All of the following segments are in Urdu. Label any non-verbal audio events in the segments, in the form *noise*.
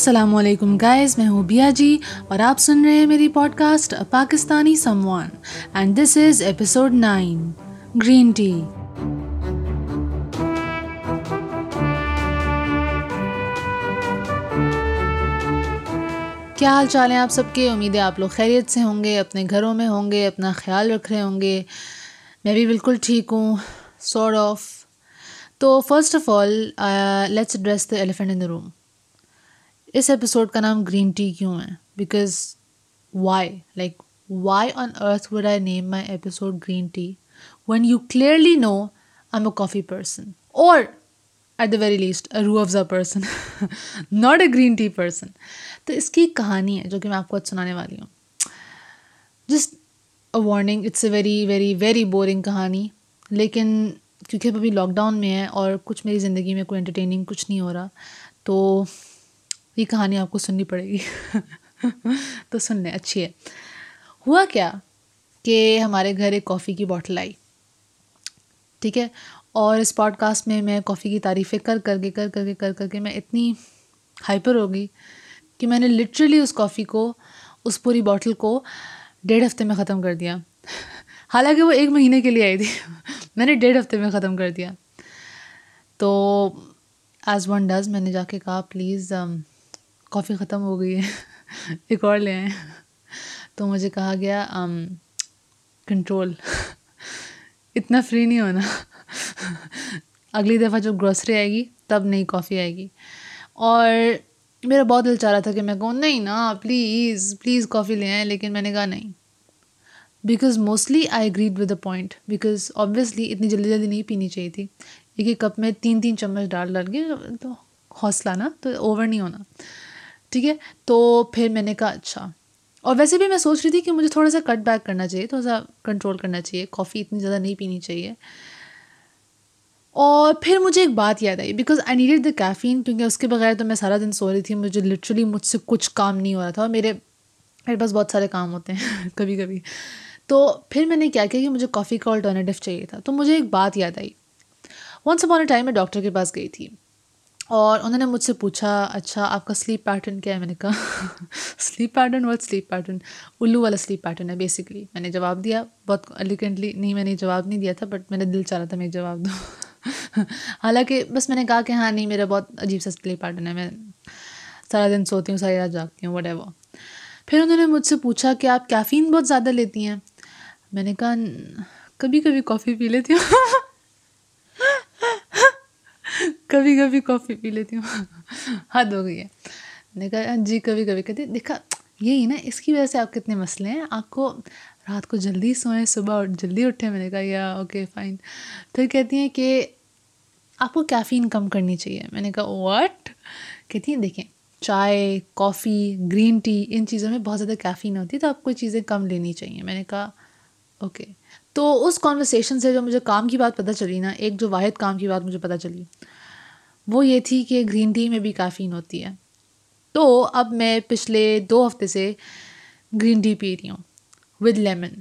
السلام علیکم گائز میں ہوں بیا جی اور آپ سن رہے ہیں میری podcast Pakistani سموان and this is episode nine green tea کیا حال چال ہیں آپ سب کے؟ امید ہے آپ لوگ خیریت سے ہوں گے، اپنے گھروں میں ہوں گے، اپنا خیال رکھ رہے ہوں گے۔ میں بھی بالکل ٹھیک ہوں سورٹ آف تو first of all let's address the elephant in the room us episode کا نام گرین ٹی کیوں ہے? Because why like why on earth would I name my episode green tea when you clearly know I am a coffee person اور at the very least a Rooh Afza person not a green tea person تو اس کی کہانی ہے جو کہ میں آپ کو سنانے والی ہوں. Just a warning it's a very very very boring کہانی. لیکن کیونکہ اب ابھی لاک ڈاؤن میں ہے اور کچھ میری زندگی میں کوئی انٹرٹیننگ کچھ نہیں ہو رہا، تو یہ کہانی آپ کو سننی پڑے گی۔ *laughs* تو سن لیں اچھی ہے۔ ہوا کیا کہ ہمارے گھر ایک کافی کی بوٹل آئی، ٹھیک ہے؟ اور اس پوڈ کاسٹ میں میں کافی کی تعریفیں کر کر کے، کر کر کے، کر کر کے میں اتنی ہائپر ہو گئی کہ میں نے لٹرلی اس کافی کو، اس پوری بوٹل کو ڈیڑھ ہفتے میں ختم کر دیا۔ *laughs* حالانکہ وہ ایک مہینے کے لیے آئی تھی۔ *laughs* میں نے ڈیڑھ ہفتے میں ختم کر دیا۔ تو ایز ون ڈز میں نے جا کے کہا پلیز کافی ختم ہو گئی ہے۔ ایک اور لے آئیں۔ تو مجھے کہا گیا کنٹرول اتنا فری نہیں ہونا۔ اگلی دفعہ جب گروسری آئے گی، تب نئی کافی آئے گی۔ اور میرا بہت دل چاہ رہا تھا کہ میں کہوں، نہیں نا پلیز پلیز کافی لے آئیں۔ لیکن میں نے کہا، نہیں۔ Because mostly I agreed with the point because obviously اتنی جلدی جلدی نہیں پینی چاہیے تھی۔ ایک ایک کپ میں تین تین چمچ ڈال ڈال کے تو حوصلہ نا، تو اوور نہیں ہونا۔ ٹھیک ہے؟ تو پھر میں نے کہا اچھا۔ اور ویسے بھی میں سوچ رہی تھی کہ مجھے تھوڑا سا کٹ بیک کرنا چاہیے، تھوڑا سا کنٹرول کرنا چاہیے۔ کافی اتنی زیادہ نہیں پینی چاہیے۔ اور پھر مجھے ایک بات یاد آئی because I needed the caffeine کیونکہ اس کے بغیر تو میں سارا دن سو رہی تھی، مجھے لٹرلی مجھ سے کچھ کام نہیں ہو رہا تھا۔ اور میرے میرے پاس بہت سارے کام ہوتے ہیں *laughs* کبھی کبھی۔ تو پھر میں نے کیا کیا کہ مجھے کافی کا آلٹرنیٹیو چاہیے تھا۔ تو مجھے ایک بات یاد آئی۔ ونس اپون اے ٹائم میں ڈاکٹر کے پاس گئی تھی۔ اور انہوں نے مجھ سے پوچھا اچھا آپ کا سلیپ پیٹرن کیا ہے؟ میں نے کہا sleep pattern what sleep pattern الو والا سلیپ پیٹرن ہے بیسکلی میں نے جواب دیا، بہت الیگنٹلی نہیں، میں نے جواب نہیں دیا تھا بٹ میں نے دل چاہ رہا تھا میں جواب دوں۔ *laughs* حالانکہ بس میں نے کہا کہ ہاں نہیں، میرا بہت عجیب سا سلیپ پیٹرن ہے، میں سارا دن سوتی ہوں، ساری رات جاگتی ہوں وٹ ایور پھر انہوں نے مجھ سے پوچھا کہ آپ کیفین بہت زیادہ لیتی ہیں؟ میں نے کہا، کبھی کبھی کافی پی لیتی ہوں۔ *laughs* کبھی کبھی کافی پی لیتی ہوں۔ حد ہو گئی ہے۔ میں نے کہا ہاں جی کبھی کبھی۔ کہتی دیکھا، یہی نا، اس کی وجہ سے آپ کتنے مسئلے ہیں۔ آپ کو رات کو جلدی سوئیں، صبح جلدی اٹھیں۔ میں نے کہا، یا اوکے فائن پھر کہتی ہیں کہ آپ کو کیفین کم کرنی چاہیے۔ میں نے کہا واٹ کہتی ہیں، دیکھیں، چائے کافی گرین ٹی ان چیزوں میں بہت زیادہ کیفین ہوتی ہے، تو آپ کو چیزیں کم لینی چاہیے۔ میں نے کہا اوکے تو اس کانورسیشن سے جو مجھے کام کی بات پتہ چلی نا، ایک جو واحد کام کی بات مجھے پتہ چلی وہ یہ تھی کہ گرین ٹی میں بھی کافین ہوتی ہے۔ تو اب میں پچھلے دو ہفتے سے گرین ٹی پی رہی ہوں with lemon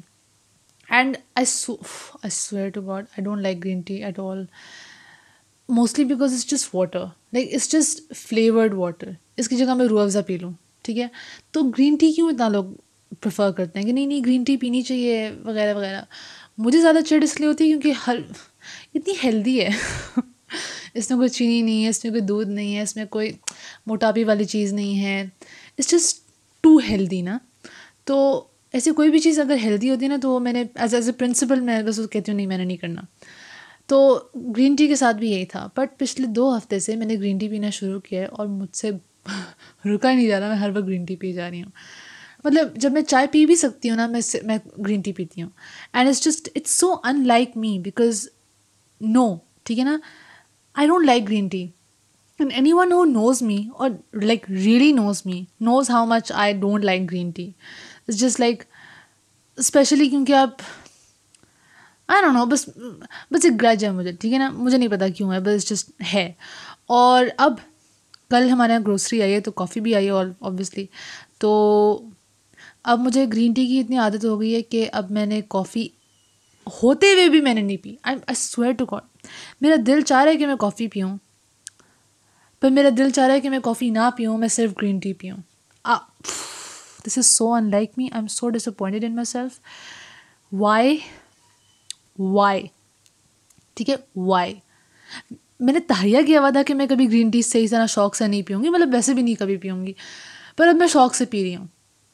and I I swear to God I don't like green tea at all mostly because it's just water like it's just flavoured water اس کی جگہ میں روح افزا پی لوں ٹھیک ہے تو گرین ٹی کیوں اتنا لوگ پریفر کرتے ہیں کہ نہیں نہیں گرین ٹی پینی چاہیے، وغیرہ وغیرہ۔ مجھے زیادہ چڑ اس لیے ہوتی ہے کیونکہ ہر اتنی ہیلدی ہے۔ *laughs* اس میں کوئی چینی نہیں ہے، اس میں کوئی دودھ نہیں ہے، اس میں کوئی موٹاپی والی چیز نہیں ہے۔ اٹس جسٹ ٹو ہیلدی نا۔ تو ایسی کوئی بھی چیز اگر ہیلدی ہوتی ہے نا، تو میں نے ایز ایز اے پرنسپل میں بس کہتی ہوں، نہیں، میں نے نہیں کرنا۔ تو گرین ٹی کے ساتھ بھی یہی تھا۔ بٹ پچھلے دو ہفتے سے میں نے گرین ٹی پینا شروع کیا ہے اور مجھ سے *laughs* رکا ہی نہیں جا رہا، میں ہر وقت گرین ٹی پی جا رہی ہوں۔ مطلب جب میں چائے پی بھی سکتی ہوں نا، میں میں گرین ٹی پیتی ہوں۔ And it's just it's so in like me because no ٹھیک ہے نا؟ I don't like green tea and anyone who knows me اور like really knows me knows how much I don't like green tea it's just like especially کیونکہ آپ آئی ڈونٹ نو بس بس ایک گرج ہے مجھے، ٹھیک ہے نا؟ مجھے نہیں پتا کیوں ہے، بس جسٹ ہے۔ اور اب کل ہمارے یہاں گروسری آئی ہے تو کافی بھی آئی ہے اور اوبیسلی تو اب مجھے گرین ٹی کی اتنی عادت ہو گئی ہے کہ اب میں نے کافی ہوتے ہوئے بھی میں نے نہیں پی۔ I I swear to God میرا دل چاہ رہا ہے کہ میں کافی پیوں، پر میرا دل چاہ رہا ہے کہ میں کافی نہ پیوں، میں صرف گرین ٹی پیوں۔ This is so unlike me I'm so disappointed in myself why why ٹھیک ہے؟ وائی میں نے تہیا کیا ہوا تھا کہ میں کبھی گرین ٹی صحیح طرح شوق سے نہیں پیوں گی مطلب ویسے بھی نہیں کبھی پیوں گی۔ پر اب میں شوق سے پی رہی ہوں۔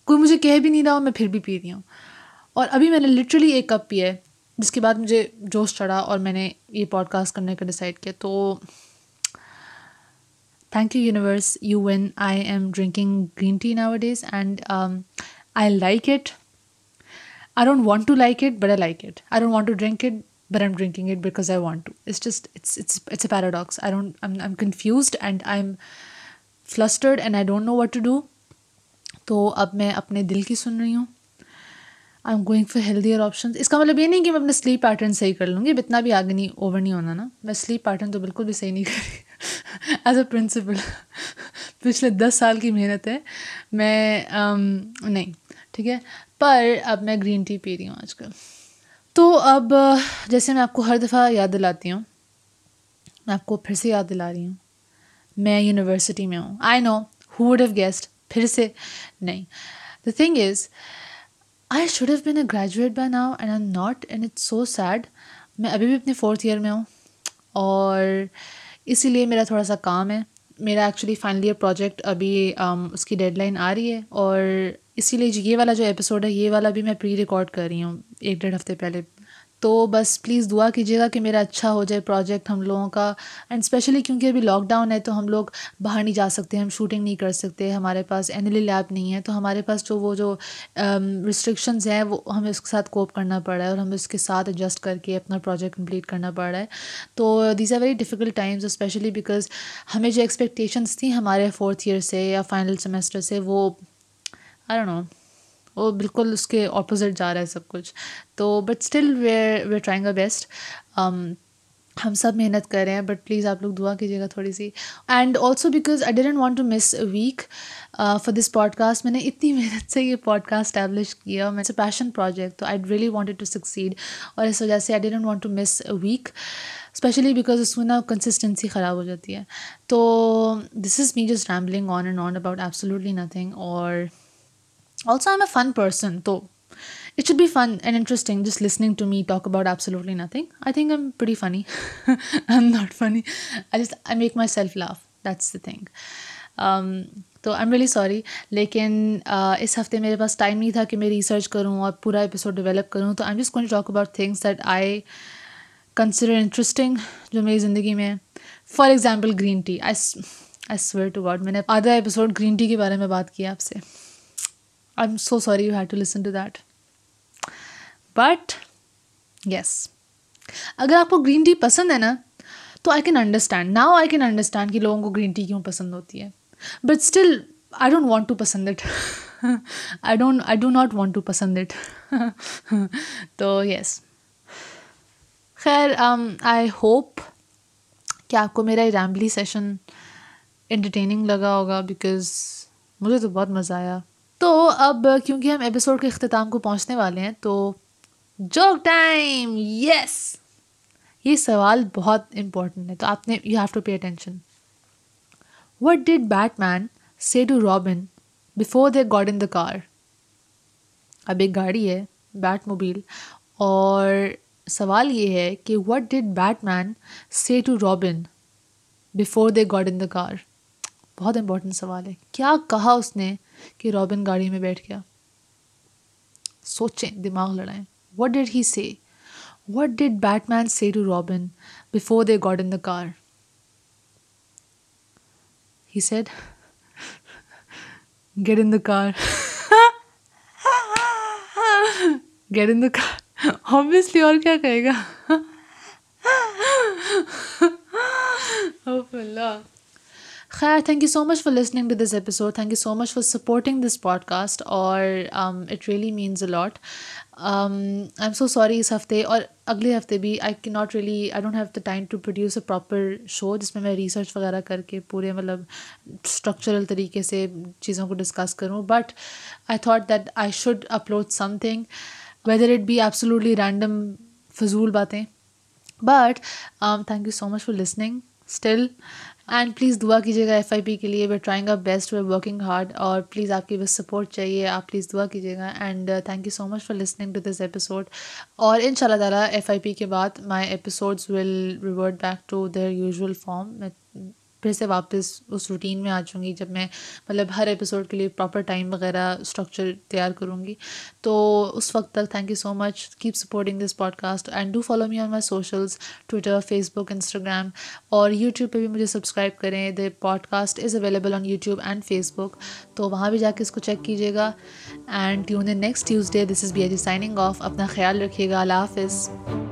کوئی مجھے کہہ بھی نہیں رہا ہوں میں پھر بھی پی رہی ہوں۔ اور ابھی میں نے لٹرلی ایک کپ پیا ہے۔ جس کے بعد مجھے جوش چڑھا اور میں نے یہ پوڈ کاسٹ کرنے کا ڈیسائڈ کیا، تو thank you universe you when I am drinking green tea nowadays and I like it I don't want to like it but I like it I don't want to drink it but I am drinking it because I want to it's just it's it's a paradox I don't I am confused and I am flustered and I don't know what to do تو اب میں اپنے دل کی سن رہی ہوں۔ I am going for healthier options اس کا مطلب یہ نہیں کہ میں اپنے سلیپ پیٹرن صحیح کر لوں گی، اب اتنا بھی آگے نہیں اوور نہیں ہونا نا۔ میں سلیپ پیٹرن تو بالکل بھی صحیح نہیں کر رہی۔ ایز اے پرنسپل پچھلے دس سال کی محنت ہے۔ میں نہیں، ٹھیک ہے۔ پر اب میں گرین ٹی پی رہی ہوں آج کل۔ تو اب، جیسے میں آپ کو ہر دفعہ یاد دلاتی ہوں، میں آپ کو پھر سے یاد دلا رہی ہوں۔ میں یونیورسٹی میں ہوں۔ I know who would have guessed پھر سے نہیں۔ The thing is I should have been a graduate by now and I not and it's so sad میں ابھی بھی اپنے فورتھ ایئر میں ہوں اور اسی لیے میرا تھوڑا سا کام ہے. میرا ایکچولی فائنل ایئر پروجیکٹ ابھی um, اس کی ڈیڈ لائن آ رہی ہے اور اسی لیے یہ والا جو ایپیسوڈ ہے، یہ والا بھی میں پری ریکارڈ کر رہی ہوں ایک ڈیڑھ ہفتے پہلے. تو بس پلیز دعا کیجیے گا کہ میرا اچھا ہو جائے پروجیکٹ ہم لوگوں کا اینڈ اسپیشلی کیونکہ ابھی لاک ڈاؤن ہے تو ہم لوگ باہر نہیں جا سکتے، ہم شوٹنگ نہیں کر سکتے، ہمارے پاس اینلی لیب نہیں ہے، تو ہمارے پاس جو وہ جو ریسٹرکشنز ہیں، وہ ہمیں اس کے ساتھ کوپ کرنا پڑ رہا ہے اور ہمیں اس کے ساتھ ایڈجسٹ کر کے اپنا پروجیکٹ کمپلیٹ کرنا پڑ رہا ہے۔ تو these are very difficult times especially because ہمیں جو ایکسپیکٹیشنس تھیں ہمارے فورتھ ایئر سے یا فائنل سیمسٹر سے وہ آئی نو وہ بالکل اس کے اپوزٹ جا رہا ہے سب کچھ۔ تو but still we're we're trying a best ہم سب محنت کر رہے ہیں بٹ پلیز آپ لوگ دعا کیجیے گا تھوڑی سی۔ And also because I didn't want to miss a week for this podcast میں نے اتنی محنت سے یہ پوڈ کاسٹ اسٹیبلش کیا۔ میں سے پیشن پروجیکٹ تو I really wanted to succeed اور اس وجہ سے I didn't want to miss a week especially because اس میں نا کنسسٹنسی خراب ہو جاتی ہے۔ تو this is me just rambling on and on about absolutely nothing اور also I am a fun person تو it should be fun and interesting just listening to me talk about absolutely nothing I think I am pretty funny I am not funny I just I make my self laugh that's the thing تو آئی ایم ریلی سوری لیکن اس ہفتے میرے پاس ٹائم نہیں تھا کہ میں ریسرچ کروں اور پورا ایپیسوڈ ڈیولپ کروں تو I am just going talk about things that I consider interesting جو میری زندگی میں for example green tea I I swear to God میں نے آدھا ایپیسوڈ گرین ٹی کے بارے میں بات کیا آپ سے I am so sorry you have to listen to that but yes اگر آپ کو گرین ٹی پسند ہے نا، تو I can understand now I can understand کہ لوگوں کو گرین ٹی کیوں پسند ہوتی ہے. But still I don't want to پسند it I don't I do not want to پسند اٹ *laughs* تو یس خیر um, آئی ہوپ کہ آپ کو میرا یہ ریمبلی سیشن انٹرٹیننگ لگا ہوگا بیکاز مجھے تو بہت مزہ آیا. تو اب کیونکہ ہم ایپیسوڈ کے اختتام کو پہنچنے والے ہیں، تو جوک ٹائم یس یہ سوال بہت امپورٹنٹ ہے، تو آپ نے you have to pay attention what did Batman say to Robin before they got in the car اب ایک گاڑی ہے بیٹ موبیل اور سوال یہ ہے کہ what did Batman say to Robin before they got in the car بہت امپورٹنٹ سوال ہے۔ کیا کہا اس نے کہ رابن گاڑی میں بیٹھ گیا؟ سوچیں، دماغ لڑائیں۔ وٹ ڈڈ ہی سے what did Batman say to Robin before they got in the car he said get in the car get in the car obviously اور کیا کہے گا؟ oh, اللہ خیر thank you so much for listening to this episode thank you so much for supporting this podcast اور it really means a lot I am so sorry اس ہفتے، اور اگلے ہفتے بھی آئی کی not really I don't have the time to produce a proper show جس میں میں ریسرچ وغیرہ کر کے پورے مطلب اسٹرکچرل طریقے سے چیزوں کو ڈسکس کروں. But I thought that I should upload some thing whether it be absolutely random فضول باتیں. But thank you so much for listening still and please دعا کیجیے گا ایف آئی پی کے لیے we trying a best we working hard اور پلیز آپ کی بس سپورٹ چاہیے آپ پلیز دعا کیجیے گا and thank you so much for listening to this episode اور ان شاء اللہ تعالیٰ ایف آئی پی کے بعد my episodes will revert back to their usual form میں پھر سے واپس اس روٹین میں آ جاؤں گی جب میں مطلب ہر ایپیسوڈ کے لیے پراپر ٹائم وغیرہ اسٹرکچر تیار کروں گی۔ تو اس وقت تک thank you so much keep supporting this podcast and do follow me on my socials Twitter Facebook Instagram اور یوٹیوب پہ بھی مجھے سبسکرائب کریں۔ The podcast is available on YouTube and Facebook تو وہاں بھی جا کے اس کو چیک کیجیے گا۔ And tune next Tuesday this is B H G signing off اپنا خیال رکھیے گا. اللہ حافظ.